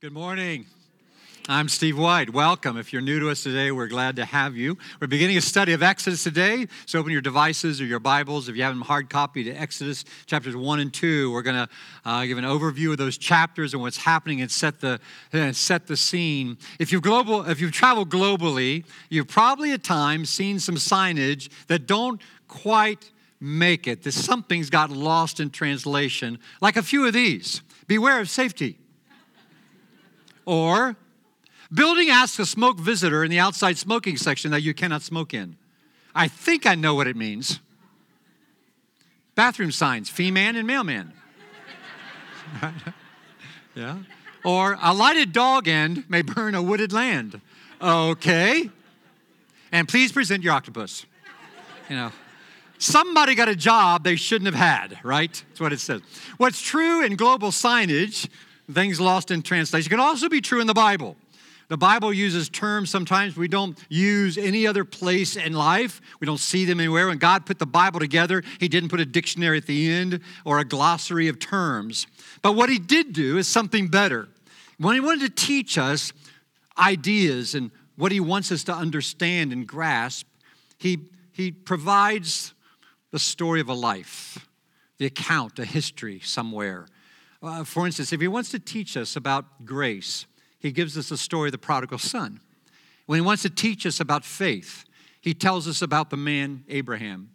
Good morning. I'm Steve White. Welcome. If you're new to us today, we're glad to have you. We're beginning a study of Exodus today. So open your devices or your Bibles. If you have them hard copy to Exodus chapters 1 and 2, we're going to uh, give an overview of those chapters and what's happening and set the, uh, set the scene. If you've, global, if you've traveled globally, you've probably at times seen some signage that don't quite make it. That something's got lost in translation, like a few of these. Beware of safety. Or, building asks a smoke visitor in the outside smoking section that you cannot smoke in. I think I know what it means. Bathroom signs, female and mailman. yeah. Or, a lighted dog end may burn a wooded land. Okay. And please present your octopus. You know, somebody got a job they shouldn't have had, right? That's what it says. What's true in global signage things lost in translation can also be true in the Bible. The Bible uses terms sometimes we don't use any other place in life. We don't see them anywhere. When God put the Bible together, He didn't put a dictionary at the end or a glossary of terms. But what He did do is something better. When He wanted to teach us ideas and what He wants us to understand and grasp, He, he provides the story of a life, the account, a history somewhere uh, for instance, if he wants to teach us about grace, he gives us the story of the prodigal son. When he wants to teach us about faith, he tells us about the man Abraham.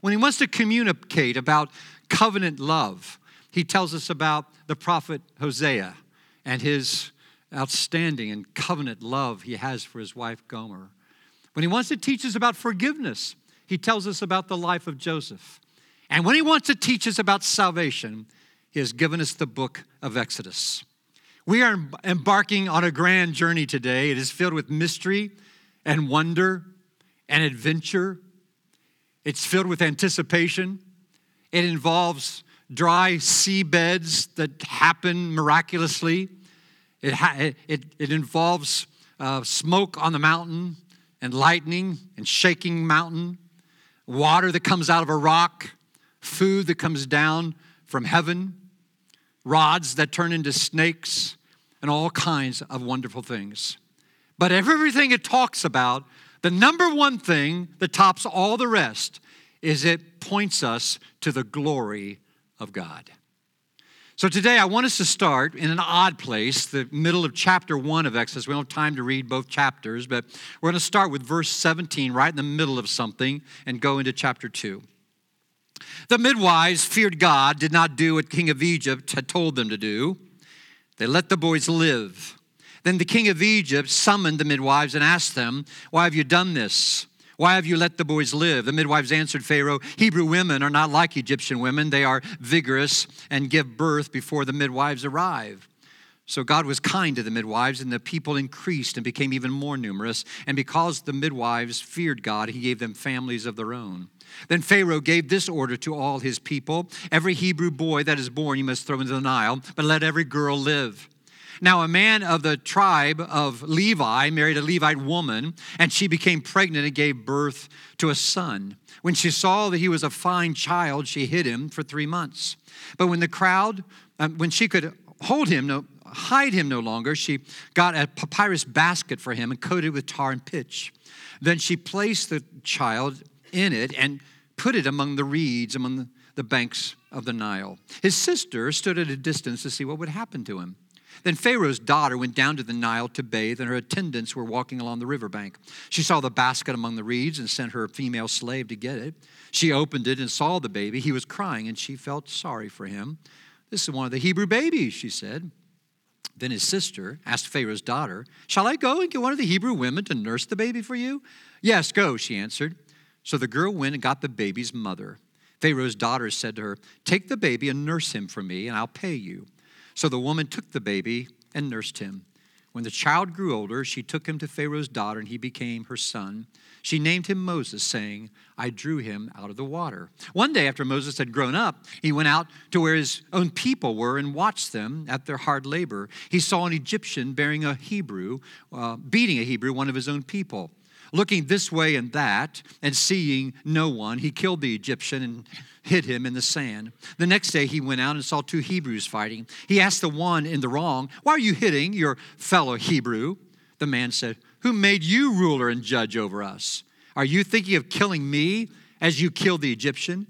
When he wants to communicate about covenant love, he tells us about the prophet Hosea and his outstanding and covenant love he has for his wife Gomer. When he wants to teach us about forgiveness, he tells us about the life of Joseph. And when he wants to teach us about salvation, has given us the book of Exodus. We are embarking on a grand journey today. It is filled with mystery and wonder and adventure. It's filled with anticipation. It involves dry seabeds that happen miraculously. It, ha- it, it involves uh, smoke on the mountain and lightning and shaking mountain, water that comes out of a rock, food that comes down from heaven, rods that turn into snakes, and all kinds of wonderful things. But everything it talks about, the number one thing that tops all the rest is it points us to the glory of God. So today I want us to start in an odd place, the middle of chapter 1 of Exodus. We don't have time to read both chapters, but we're going to start with verse 17, right in the middle of something, and go into chapter 2. The midwives feared God, did not do what king of Egypt had told them to do. They let the boys live. Then the king of Egypt summoned the midwives and asked them, Why have you done this? Why have you let the boys live? The midwives answered Pharaoh, Hebrew women are not like Egyptian women. They are vigorous and give birth before the midwives arrive. So God was kind to the midwives, and the people increased and became even more numerous. And because the midwives feared God, he gave them families of their own. Then Pharaoh gave this order to all his people Every Hebrew boy that is born you must throw into the Nile, but let every girl live. Now, a man of the tribe of Levi married a Levite woman, and she became pregnant and gave birth to a son. When she saw that he was a fine child, she hid him for three months. But when the crowd, um, when she could hold him, no, hide him no longer, she got a papyrus basket for him and coated with tar and pitch. Then she placed the child in it and put it among the reeds, among the banks of the Nile. His sister stood at a distance to see what would happen to him. Then Pharaoh's daughter went down to the Nile to bathe, and her attendants were walking along the riverbank. She saw the basket among the reeds and sent her female slave to get it. She opened it and saw the baby. He was crying, and she felt sorry for him. This is one of the Hebrew babies, she said. Then his sister asked Pharaoh's daughter, Shall I go and get one of the Hebrew women to nurse the baby for you? Yes, go, she answered. So the girl went and got the baby's mother. Pharaoh's daughter said to her, Take the baby and nurse him for me, and I'll pay you. So the woman took the baby and nursed him. When the child grew older, she took him to Pharaoh's daughter, and he became her son. She named him Moses, saying, I drew him out of the water. One day, after Moses had grown up, he went out to where his own people were and watched them at their hard labor. He saw an Egyptian bearing a Hebrew, uh, beating a Hebrew, one of his own people. Looking this way and that, and seeing no one, he killed the Egyptian and hid him in the sand. The next day he went out and saw two Hebrews fighting. He asked the one in the wrong, Why are you hitting your fellow Hebrew? The man said, Who made you ruler and judge over us? Are you thinking of killing me as you killed the Egyptian?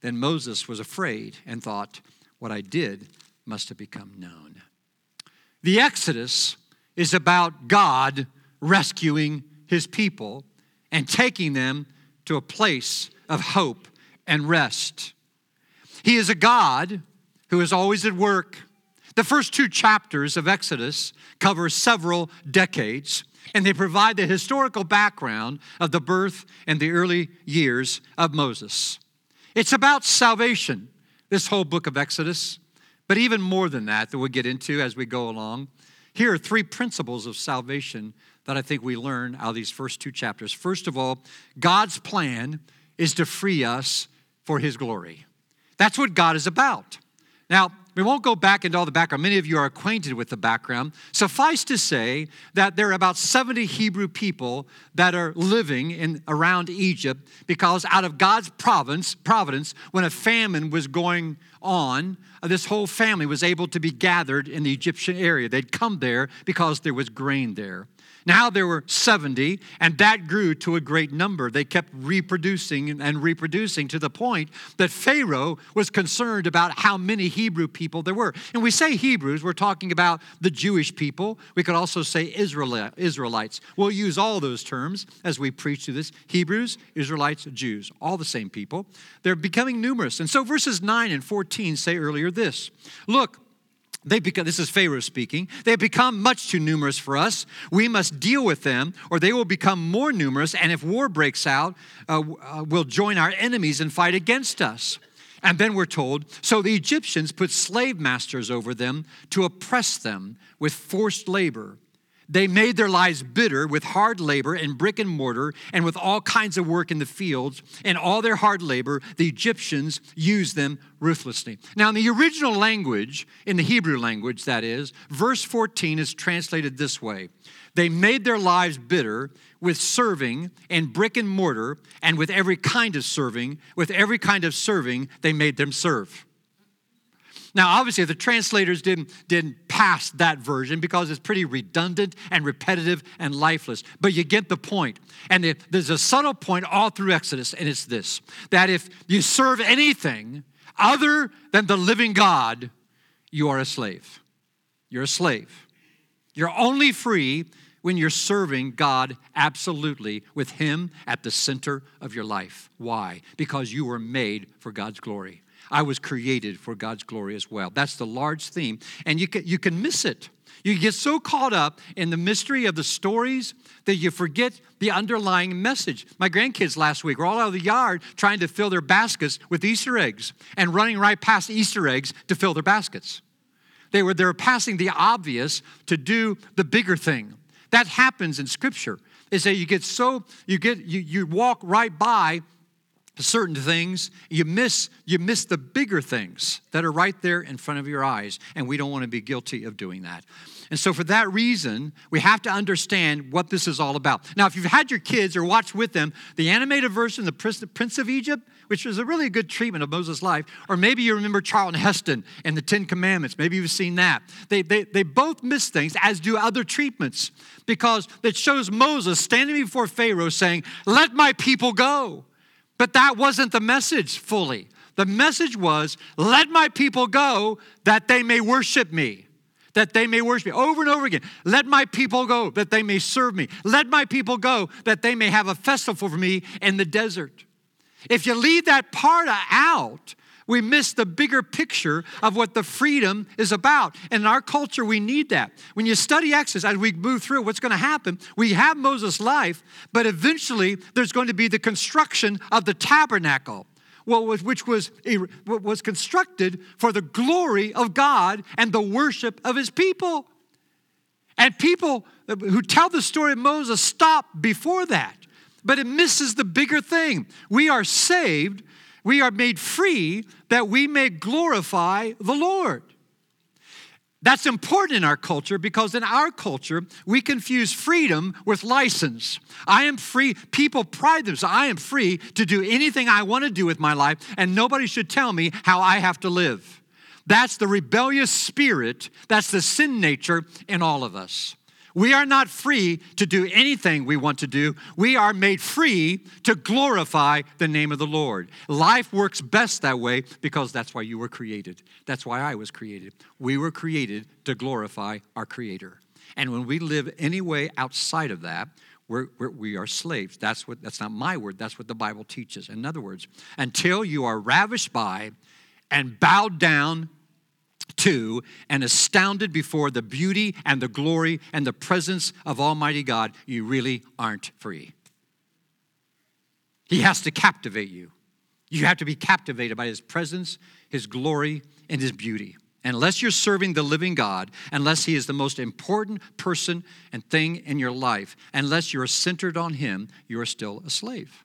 Then Moses was afraid and thought, What I did must have become known. The Exodus is about God rescuing his people and taking them to a place of hope and rest. He is a God who is always at work. The first two chapters of Exodus cover several decades, and they provide the historical background of the birth and the early years of Moses. It's about salvation, this whole book of Exodus, but even more than that, that we'll get into as we go along. Here are three principles of salvation that I think we learn out of these first two chapters. First of all, God's plan is to free us for his glory. That's what God is about. Now, we won't go back into all the background. Many of you are acquainted with the background. Suffice to say that there are about 70 Hebrew people that are living in around Egypt because out of God's providence, providence, when a famine was going on, uh, this whole family was able to be gathered in the Egyptian area. They'd come there because there was grain there. Now there were 70, and that grew to a great number. They kept reproducing and reproducing to the point that Pharaoh was concerned about how many Hebrew people there were. And we say Hebrews, we're talking about the Jewish people. We could also say Israelites. We'll use all those terms as we preach to this Hebrews, Israelites, Jews, all the same people. They're becoming numerous. And so verses 9 and 14 say earlier this Look, they become, this is Pharaoh speaking. They have become much too numerous for us. We must deal with them, or they will become more numerous. And if war breaks out, uh, uh, we'll join our enemies and fight against us. And then we're told so the Egyptians put slave masters over them to oppress them with forced labor. They made their lives bitter with hard labor and brick and mortar and with all kinds of work in the fields. And all their hard labor, the Egyptians used them ruthlessly. Now, in the original language, in the Hebrew language, that is, verse 14 is translated this way They made their lives bitter with serving and brick and mortar and with every kind of serving. With every kind of serving, they made them serve. Now, obviously, the translators didn't, didn't pass that version because it's pretty redundant and repetitive and lifeless. But you get the point. And if, there's a subtle point all through Exodus, and it's this that if you serve anything other than the living God, you are a slave. You're a slave. You're only free when you're serving God absolutely with Him at the center of your life. Why? Because you were made for God's glory. I was created for God's glory as well. That's the large theme. And you can, you can miss it. You get so caught up in the mystery of the stories that you forget the underlying message. My grandkids last week were all out of the yard trying to fill their baskets with Easter eggs and running right past Easter eggs to fill their baskets. They were, they were passing the obvious to do the bigger thing. That happens in Scripture. Is that you get so, you get, you, you walk right by certain things you miss you miss the bigger things that are right there in front of your eyes and we don't want to be guilty of doing that. And so for that reason we have to understand what this is all about. Now if you've had your kids or watched with them the animated version the prince of egypt which was a really good treatment of moses' life or maybe you remember charlton heston and the ten commandments maybe you've seen that. They, they, they both miss things as do other treatments because it shows moses standing before pharaoh saying let my people go but that wasn't the message fully. The message was, let my people go that they may worship me. That they may worship me over and over again. Let my people go that they may serve me. Let my people go that they may have a festival for me in the desert. If you leave that part out, we miss the bigger picture of what the freedom is about. And in our culture, we need that. When you study Exodus, as we move through, what's going to happen? We have Moses' life, but eventually there's going to be the construction of the tabernacle. which was, was constructed for the glory of God and the worship of his people. And people who tell the story of Moses stop before that. But it misses the bigger thing. We are saved we are made free that we may glorify the Lord. That's important in our culture because in our culture, we confuse freedom with license. I am free. People pride themselves. I am free to do anything I want to do with my life, and nobody should tell me how I have to live. That's the rebellious spirit, that's the sin nature in all of us. We are not free to do anything we want to do. We are made free to glorify the name of the Lord. Life works best that way because that's why you were created. That's why I was created. We were created to glorify our Creator. And when we live any way outside of that, we're, we're, we are slaves. That's what that's not my word. That's what the Bible teaches. In other words, until you are ravished by and bowed down and astounded before the beauty and the glory and the presence of Almighty God, you really aren't free. He has to captivate you. You have to be captivated by His presence, His glory, and His beauty. Unless you're serving the living God, unless He is the most important person and thing in your life, unless you're centered on Him, you are still a slave.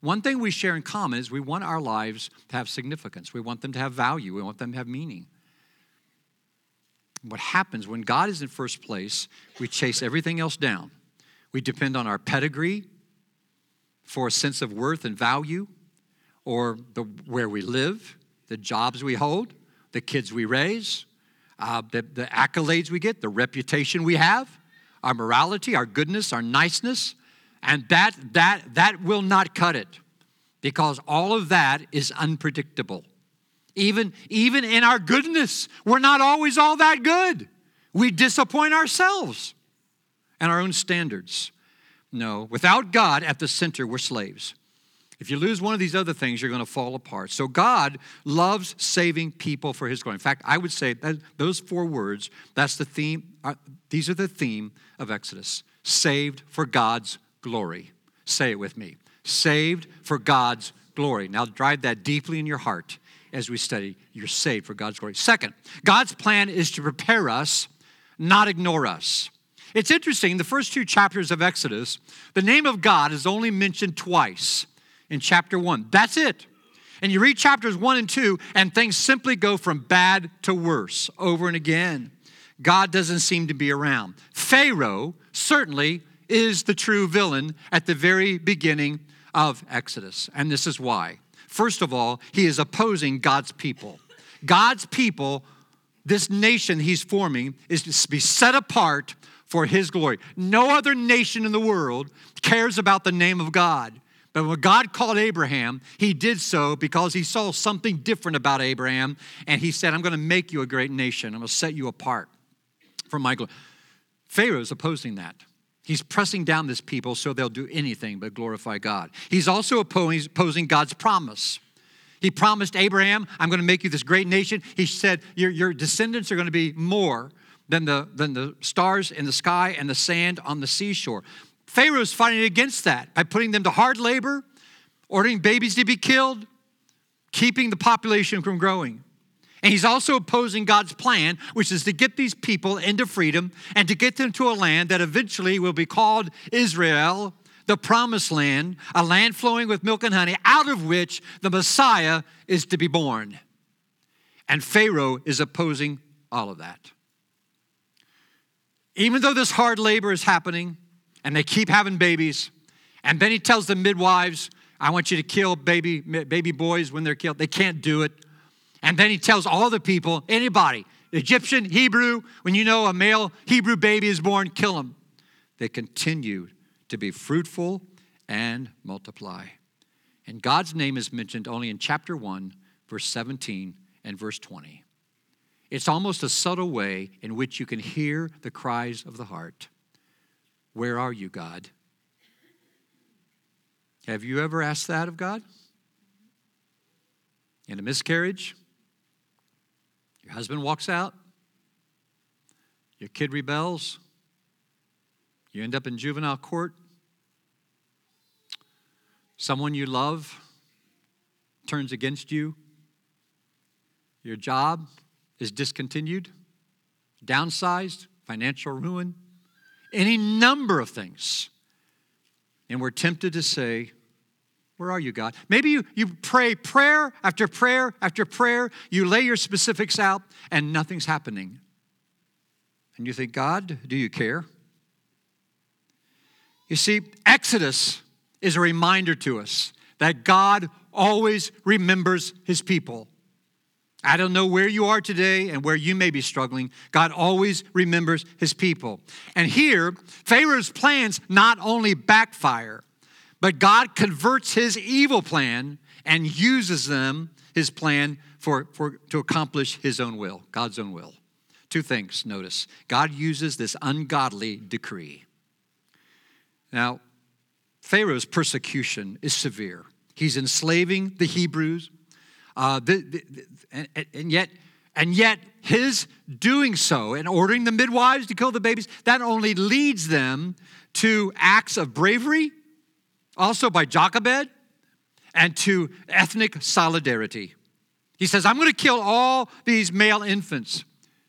One thing we share in common is we want our lives to have significance. We want them to have value. We want them to have meaning what happens when God is in first place, we chase everything else down. We depend on our pedigree for a sense of worth and value, or the, where we live, the jobs we hold, the kids we raise, uh, the, the accolades we get, the reputation we have, our morality, our goodness, our niceness, and that that that will not cut it because all of that is unpredictable. Even, even in our goodness, we're not always all that good. We disappoint ourselves and our own standards. No, without God at the center, we're slaves. If you lose one of these other things, you're going to fall apart. So God loves saving people for his glory. In fact, I would say that those four words, that's the theme, uh, these are the theme of Exodus. Saved for God's glory. Say it with me. Saved for God's glory. Now drive that deeply in your heart as we study. You're saved for God's glory. Second, God's plan is to prepare us, not ignore us. It's interesting, the first two chapters of Exodus, the name of God is only mentioned twice in chapter one. That's it. And you read chapters one and two, and things simply go from bad to worse over and again. God doesn't seem to be around. Pharaoh certainly is the true villain at the very beginning of Exodus, and this is why. First of all, he is opposing God's people. God's people, this nation he's forming, is to be set apart for his glory. No other nation in the world cares about the name of God. But when God called Abraham, he did so because he saw something different about Abraham. And he said, I'm going to make you a great nation. I'm going to set you apart for my glory. Pharaoh is opposing that. He's pressing down this people so they'll do anything but glorify God. He's also opposing God's promise. He promised Abraham, I'm going to make you this great nation. He said, Your, your descendants are going to be more than the, than the stars in the sky and the sand on the seashore. Pharaoh's fighting against that by putting them to hard labor, ordering babies to be killed, keeping the population from growing. And he's also opposing God's plan, which is to get these people into freedom and to get them to a land that eventually will be called Israel, the promised land, a land flowing with milk and honey, out of which the Messiah is to be born. And Pharaoh is opposing all of that. Even though this hard labor is happening and they keep having babies, and then he tells the midwives, I want you to kill baby, baby boys when they're killed. They can't do it. And then he tells all the people, anybody, Egyptian, Hebrew, when you know a male Hebrew baby is born, kill him. They continued to be fruitful and multiply. And God's name is mentioned only in chapter 1, verse 17 and verse 20. It's almost a subtle way in which you can hear the cries of the heart. Where are you, God? Have you ever asked that of God? In a miscarriage? Your husband walks out, your kid rebels, you end up in juvenile court. Someone you love turns against you. Your job is discontinued, downsized, financial ruin, any number of things. And we're tempted to say, where are you, God? Maybe you, you pray prayer after prayer after prayer. You lay your specifics out and nothing's happening. And you think, God, do you care? You see, Exodus is a reminder to us that God always remembers his people. I don't know where you are today and where you may be struggling. God always remembers his people. And here, Pharaoh's plans not only backfire, but God converts his evil plan and uses them, his plan, for, for, to accomplish his own will, God's own will. Two things, notice. God uses this ungodly decree. Now, Pharaoh's persecution is severe. He's enslaving the Hebrews, uh, the, the, and, and, yet, and yet his doing so and ordering the midwives to kill the babies, that only leads them to acts of bravery, also by Jochebed, and to ethnic solidarity. He says, I'm going to kill all these male infants.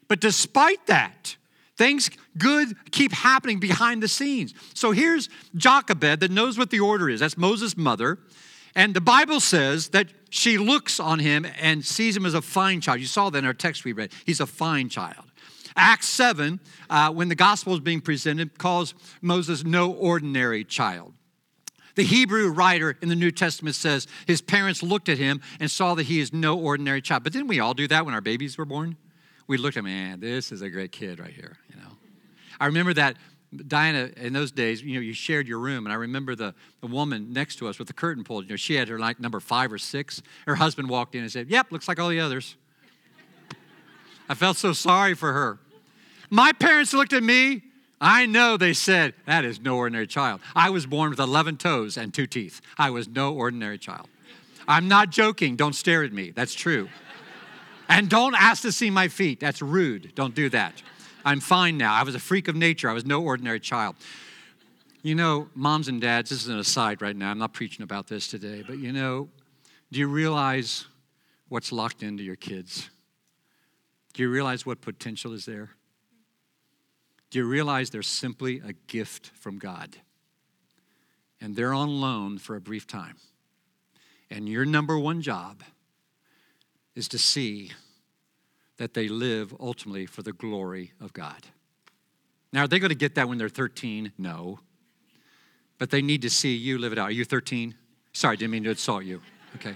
But despite that, things good keep happening behind the scenes. So here's Jochebed that knows what the order is. That's Moses' mother. And the Bible says that she looks on him and sees him as a fine child. You saw that in our text we read. He's a fine child. Acts 7, uh, when the gospel is being presented, calls Moses no ordinary child. The Hebrew writer in the New Testament says his parents looked at him and saw that he is no ordinary child. But didn't we all do that when our babies were born? We looked at, him, man, this is a great kid right here, you know. I remember that Diana, in those days, you know, you shared your room, and I remember the, the woman next to us with the curtain pulled. You know, she had her like number five or six. Her husband walked in and said, "Yep, looks like all the others." I felt so sorry for her. My parents looked at me. I know they said, "That is no ordinary child." I was born with 11 toes and two teeth. I was no ordinary child. I'm not joking. Don't stare at me. That's true. And don't ask to see my feet. That's rude. Don't do that. I'm fine now. I was a freak of nature. I was no ordinary child. You know, moms and dads, this is an aside right now. I'm not preaching about this today, but you know, do you realize what's locked into your kids? Do you realize what potential is there? Do you realize they're simply a gift from God? And they're on loan for a brief time. And your number one job is to see that they live ultimately for the glory of God. Now, are they going to get that when they're 13? No. But they need to see you live it out. Are you 13? Sorry, didn't mean to insult you. Okay.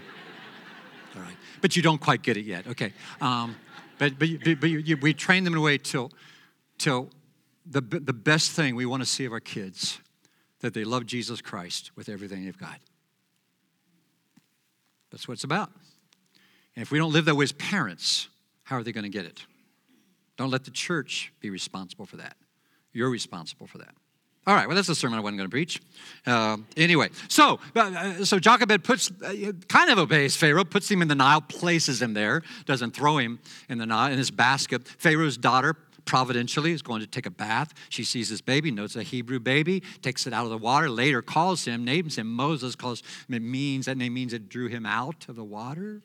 All right. But you don't quite get it yet. Okay. Um, but but, but you, you, we train them in a way till, till the, the best thing we want to see of our kids that they love Jesus Christ with everything they've got. That's what it's about. And if we don't live that way as parents, how are they going to get it? Don't let the church be responsible for that. You're responsible for that. All right, well, that's a sermon I wasn't going to preach. Uh, anyway, so uh, so Jochebed puts, uh, kind of obeys Pharaoh, puts him in the Nile, places him there, doesn't throw him in the Nile, in his basket. Pharaoh's daughter, providentially, is going to take a bath. She sees this baby, knows a Hebrew baby, takes it out of the water, later calls him, names him Moses, calls it means, that name means it drew him out of the water.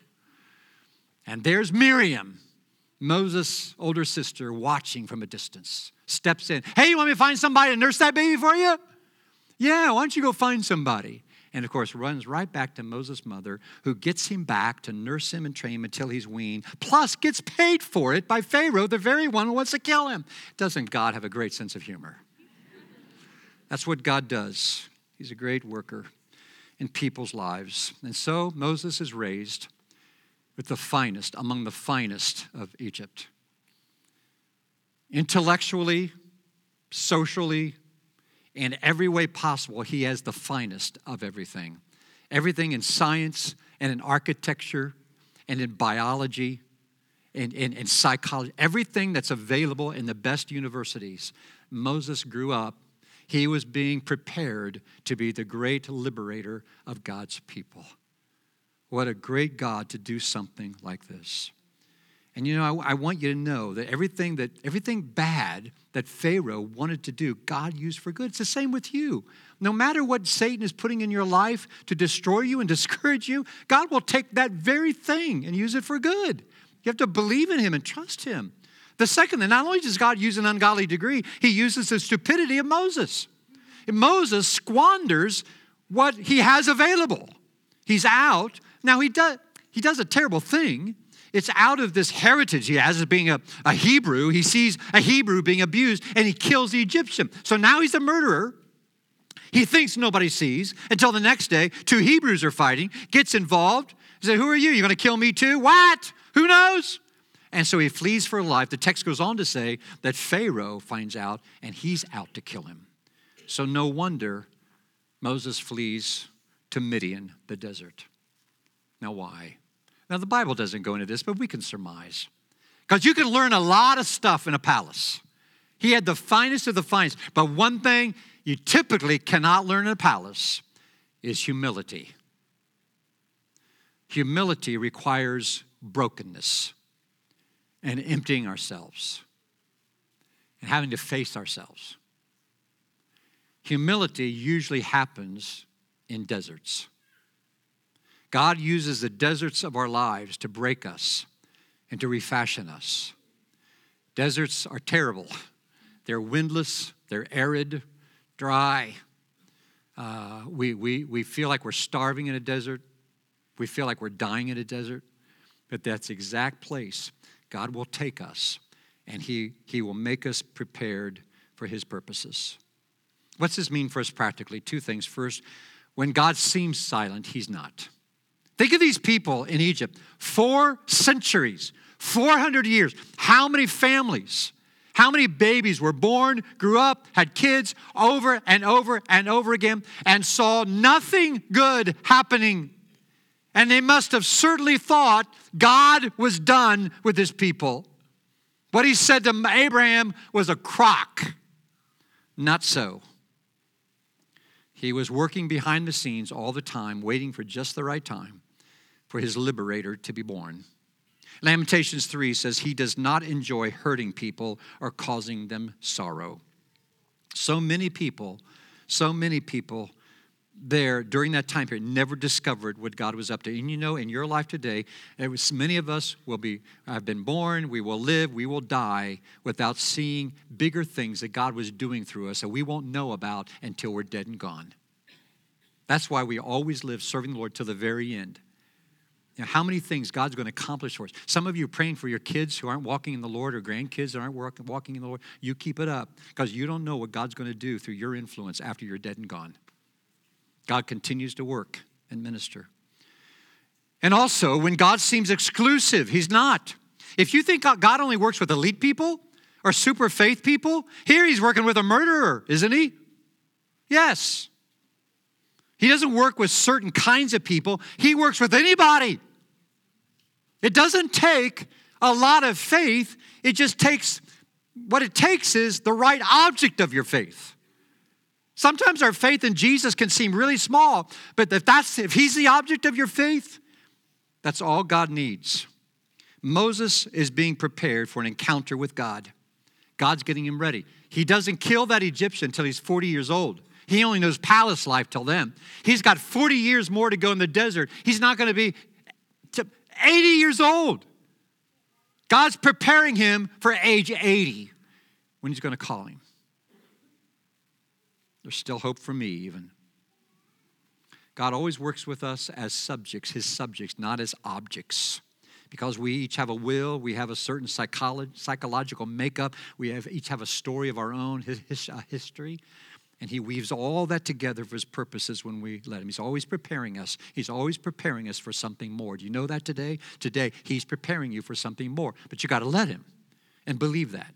And there's Miriam, Moses' older sister, watching from a distance, steps in. Hey, you want me to find somebody to nurse that baby for you? Yeah, why don't you go find somebody? And of course, runs right back to Moses' mother, who gets him back to nurse him and train him until he's weaned, plus gets paid for it by Pharaoh, the very one who wants to kill him. Doesn't God have a great sense of humor? That's what God does. He's a great worker in people's lives. And so Moses is raised with the finest, among the finest of Egypt. Intellectually, socially, in every way possible, he has the finest of everything. Everything in science and in architecture and in biology and in, psychology, everything that's available in the best universities. Moses grew up. He was being prepared to be the great liberator of God's people. What a great God to do something like this. And you know, I, I, want you to know that everything that everything bad that Pharaoh wanted to do, God used for good. It's the same with you. No matter what Satan is putting in your life to destroy you and discourage you, God will take that very thing and use it for good. You have to believe in him and trust him. The second thing, not only does God use an ungodly degree, he uses the stupidity of Moses. And Moses squanders what he has available. He's out now, he does, he does a terrible thing it's out of this heritage he has as being a, a Hebrew. He sees a Hebrew being abused and he kills the Egyptian. So now he's a murderer. He thinks nobody sees until the next day, two Hebrews are fighting, gets involved. He said, Who are you? You're going to kill me too? What? Who knows? And so he flees for life. The text goes on to say that Pharaoh finds out and he's out to kill him. So no wonder Moses flees to Midian, the desert. Now, why? Now, the Bible doesn't go into this, but we can surmise. Because you can learn a lot of stuff in a palace. He had the finest of the finest. But one thing you typically cannot learn in a palace is humility. Humility requires brokenness and emptying ourselves and having to face ourselves. Humility usually happens in deserts. God uses the deserts of our lives to break us and to refashion us. Deserts are terrible. They're windless, they're arid, dry. Uh, we, we, we feel like we're starving in a desert. We feel like we're dying in a desert. But that's the exact place God will take us and he, he will make us prepared for His purposes. What's this mean for us practically? Two things. First, when God seems silent, He's not. Think of these people in Egypt. Four centuries, 400 years. How many families, how many babies were born, grew up, had kids over and over and over again, and saw nothing good happening? And they must have certainly thought God was done with his people. What he said to Abraham was a crock. Not so. He was working behind the scenes all the time, waiting for just the right time for his liberator to be born. Lamentations 3 says, He does not enjoy hurting people or causing them sorrow. So many people, so many people there during that time period never discovered what God was up to. And you know, in your life today, was, many of us will be, have been born, we will live, we will die without seeing bigger things that God was doing through us that we won't know about until we're dead and gone. That's why we always live serving the Lord to the very end. You know, how many things God's going to accomplish for us. Some of you are praying for your kids who aren't walking in the Lord or grandkids that aren't walking in the Lord. You keep it up because you don't know what God's going to do through your influence after you're dead and gone. God continues to work and minister. And also, when God seems exclusive, He's not. If you think God only works with elite people or super faith people, here He's working with a murderer, isn't He? Yes. He doesn't work with certain kinds of people, He works with anybody. It doesn't take a lot of faith, it just takes what it takes is the right object of your faith. Sometimes our faith in Jesus can seem really small, but if that's if he's the object of your faith, that's all God needs. Moses is being prepared for an encounter with God. God's getting him ready. He doesn't kill that Egyptian until he's 40 years old. He only knows palace life till then. He's got 40 years more to go in the desert. He's not going to be 80 years old. God's preparing him for age 80 when he's going to call him. There's still hope for me, even. God always works with us as subjects, his subjects, not as objects. Because we each have a will, we have a certain psycholo- psychological makeup, we have, each have a story of our own, his, his uh, history. And he weaves all that together for his purposes when we let him. He's always preparing us. He's always preparing us for something more. Do you know that today? Today, he's preparing you for something more. But you got to let him and believe that.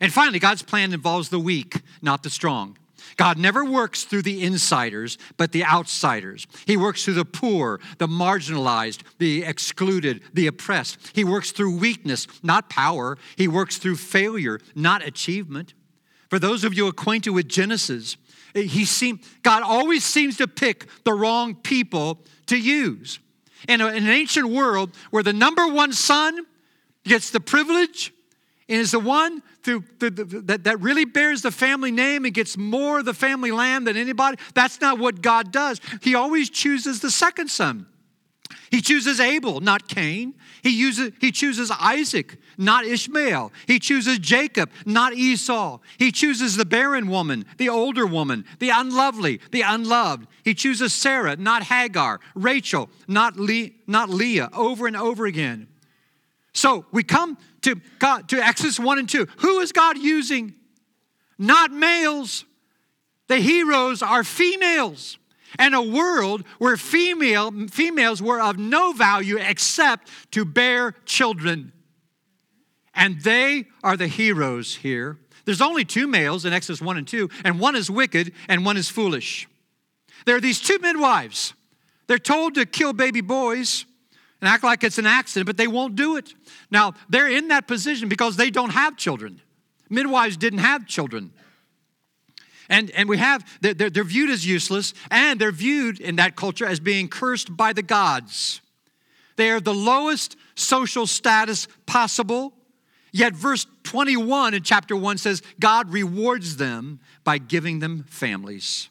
And finally, God's plan involves the weak, not the strong. God never works through the insiders, but the outsiders. He works through the poor, the marginalized, the excluded, the oppressed. He works through weakness, not power. He works through failure, not achievement. For those of you acquainted with Genesis, eh, he seem, God always seems to pick the wrong people to use. In, a, in an ancient world where the number one son gets the privilege and is the one through, the, the, that, that really bears the family name and gets more of the family land than anybody, that's not what God does. He always chooses the second son. He chooses Abel, not Cain. He, uses, he chooses Isaac, not Ishmael. He chooses Jacob, not Esau. He chooses the barren woman, the older woman, the unlovely, the unloved. He chooses Sarah, not Hagar, Rachel, not, Le- not Leah, over and over again. So we come to God to Exodus 1 and 2. Who is God using? Not males. The heroes are females. And a world where female, females were of no value except to bear children. And they are the heroes here. There's only two males in Exodus 1 and 2, and one is wicked and one is foolish. There are these two midwives. They're told to kill baby boys and act like it's an accident, but they won't do it. Now, they're in that position because they don't have children. Midwives didn't have children. And, and we have, they're, they're viewed as useless, and they're viewed in that culture as being cursed by the gods. They are the lowest social status possible. Yet, verse 21 in chapter 1 says, God rewards them by giving them families.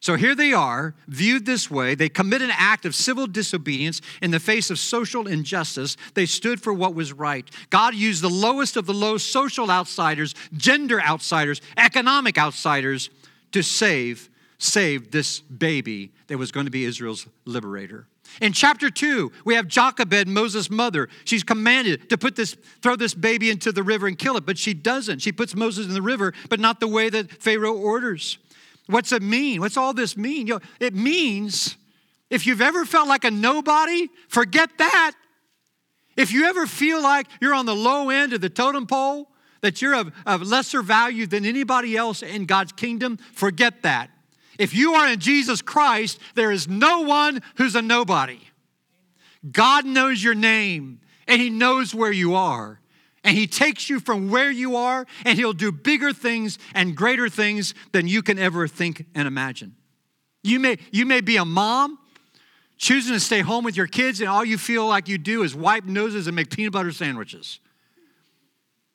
So here they are, viewed this way. They commit an act of civil disobedience in the face of social injustice. They stood for what was right. God used the lowest of the low social outsiders, gender outsiders, economic outsiders to save save this baby that was going to be Israel's liberator. In chapter 2, we have Jochebed, Moses' mother. She's commanded to put this, throw this baby into the river and kill it, but she doesn't. She puts Moses in the river, but not the way that Pharaoh orders. What's it mean? What's all this mean? You know, it means if you've ever felt like a nobody, forget that. If you ever feel like you're on the low end of the totem pole, that you're of, of lesser value than anybody else in God's kingdom, forget that. If you are in Jesus Christ, there is no one who's a nobody. God knows your name and He knows where you are and He takes you from where you are, and He'll do bigger things and greater things than you can ever think and imagine. You may, you may be a mom choosing to stay home with your kids, and all you feel like you do is wipe noses and make peanut butter sandwiches.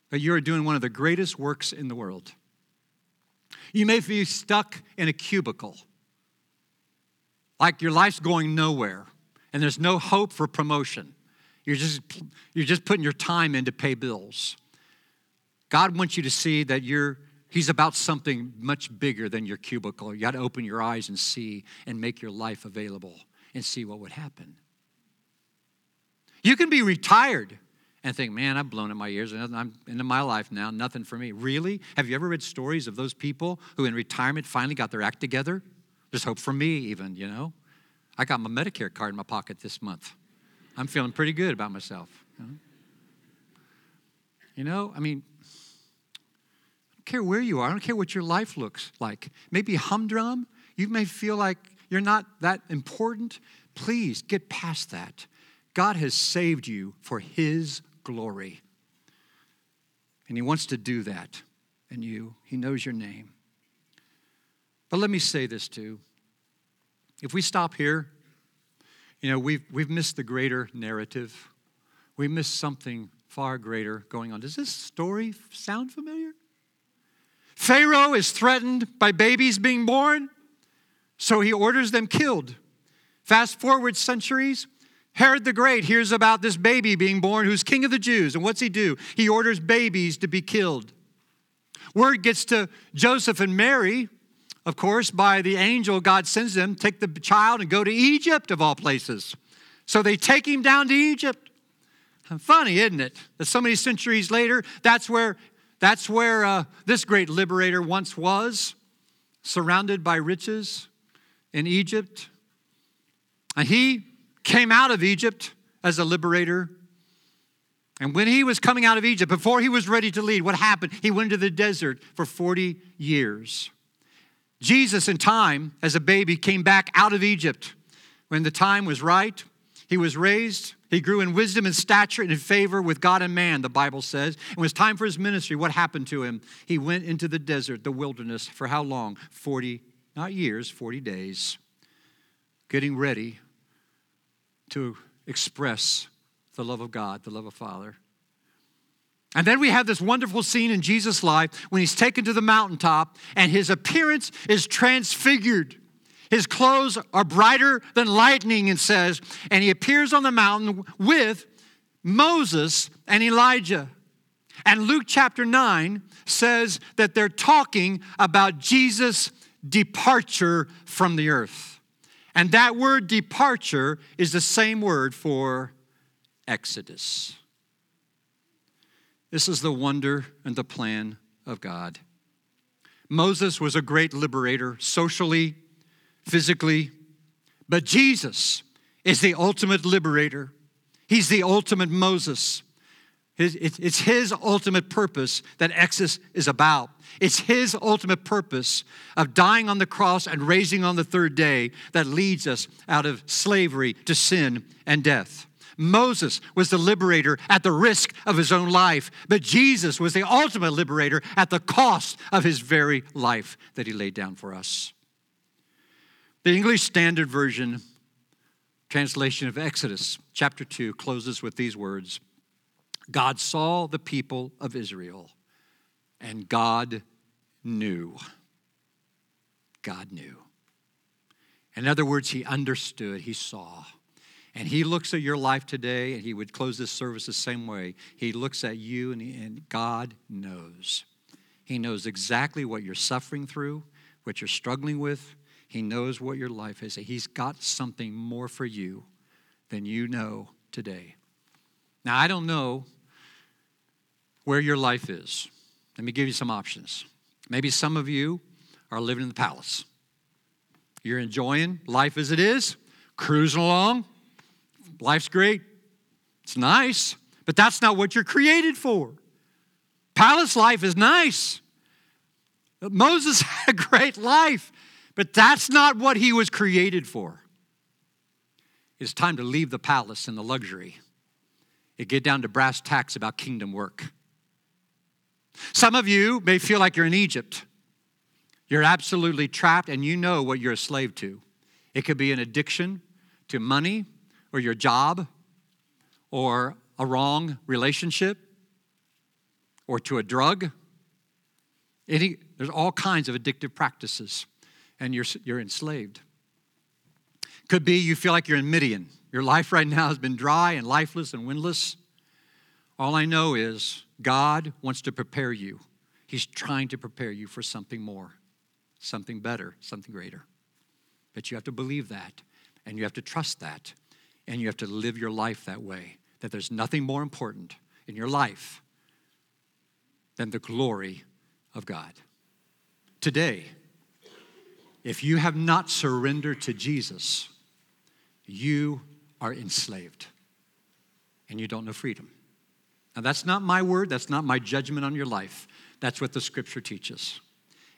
But you're doing one of the greatest works in the world. You may be stuck in a cubicle, like your life's going nowhere, and there's no hope for promotion. You're just, you're just putting your time in to pay bills. God wants you to see that you're, He's about something much bigger than your cubicle. You got to open your eyes and see and make your life available and see what would happen. You can be retired and think, man, I've blown in my ears I'm into my life now, nothing for me. Really? Have you ever read stories of those people who in retirement finally got their act together? There's hope for me, even, you know? I got my Medicare card in my pocket this month. I'm feeling pretty good about myself. You know, I mean, I don't care where you are, I don't care what your life looks like. Maybe humdrum, you may feel like you're not that important. Please get past that. God has saved you for His glory. And He wants to do that in you. He knows your name. But let me say this too. If we stop here, you know, we've, we've missed the greater narrative. We missed something far greater going on. Does this story sound familiar? Pharaoh is threatened by babies being born, so he orders them killed. Fast forward centuries, Herod the Great hears about this baby being born who's king of the Jews. And what's he do? He orders babies to be killed. Word gets to Joseph and Mary, of course, by the angel, God sends them, take the child and go to Egypt, of all places. So they take him down to Egypt. Funny, isn't it? That so many centuries later, that's where, that's where uh, this great liberator once was, surrounded by riches in Egypt. And he came out of Egypt as a liberator. And when he was coming out of Egypt, before he was ready to lead, what happened? He went into the desert for 40 years. Jesus, in time, as a baby, came back out of Egypt. When the time was right, he was raised. He grew in wisdom and stature and in favor with God and man, the Bible says. And when it was time for his ministry, what happened to him? He went into the desert, the wilderness, for how long? 40, not years, 40 days, getting ready to express the love of God, the love of Father. And then we have this wonderful scene in Jesus' life when he's taken to the mountaintop and his appearance is transfigured. His clothes are brighter than lightning, and says, and he appears on the mountain with Moses and Elijah. And Luke chapter 9 says that they're talking about Jesus' departure from the earth. And that word departure is the same word for Exodus. This is the wonder and the plan of God. Moses was a great liberator, socially, physically, but Jesus is the ultimate liberator. He's the ultimate Moses. It's his ultimate purpose that Exodus is about. It's his ultimate purpose of dying on the cross and raising on the third day that leads us out of slavery to sin and death. Moses was the liberator at the risk of his own life, but Jesus was the ultimate liberator at the cost of his very life that he laid down for us. The English Standard Version translation of Exodus chapter 2 closes with these words God saw the people of Israel, and God knew. God knew. In other words, he understood, he saw. And he looks at your life today, and he would close this service the same way. He looks at you, and, he, and God knows. He knows exactly what you're suffering through, what you're struggling with. He knows what your life is. He's got something more for you than you know today. Now, I don't know where your life is. Let me give you some options. Maybe some of you are living in the palace. You're enjoying life as it is, cruising along. Life's great. It's nice, but that's not what you're created for. Palace life is nice. Moses had a great life, but that's not what he was created for. It's time to leave the palace and the luxury and get down to brass tacks about kingdom work. Some of you may feel like you're in Egypt. You're absolutely trapped and you know what you're a slave to. It could be an addiction to money or your job or a wrong relationship or to a drug. Any, there's all kinds of addictive practices and you're, you're enslaved. Could be you feel like you're in Midian. Your life right now has been dry and lifeless and windless. All I know is God wants to prepare you. He's trying to prepare you for something more, something better, something greater. But you have to believe that, and you have to trust that, and you have to live your life that way that there's nothing more important in your life than the glory of God. Today, if you have not surrendered to Jesus, you are enslaved and you don't know freedom. Now, that's not my word, that's not my judgment on your life. That's what the scripture teaches.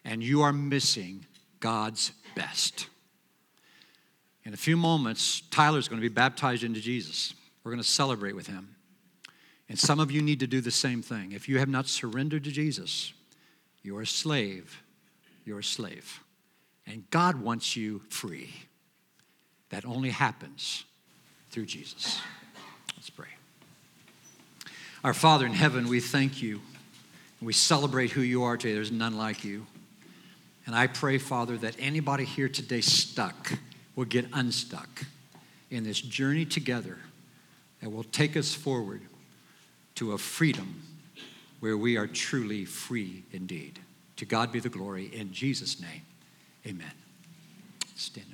And you are missing God's best. In a few moments, Tyler's going to be baptized into Jesus. We're going to celebrate with him. And some of you need to do the same thing. If you have not surrendered to Jesus, you're a slave. You're a slave. And God wants you free. That only happens through Jesus. Let's pray. Our Father in heaven, we thank you. We celebrate who you are today. There's none like you. And I pray, Father, that anybody here today stuck will get unstuck in this journey together that will take us forward to a freedom where we are truly free indeed. To God be the glory. In Jesus' name, amen. Stand.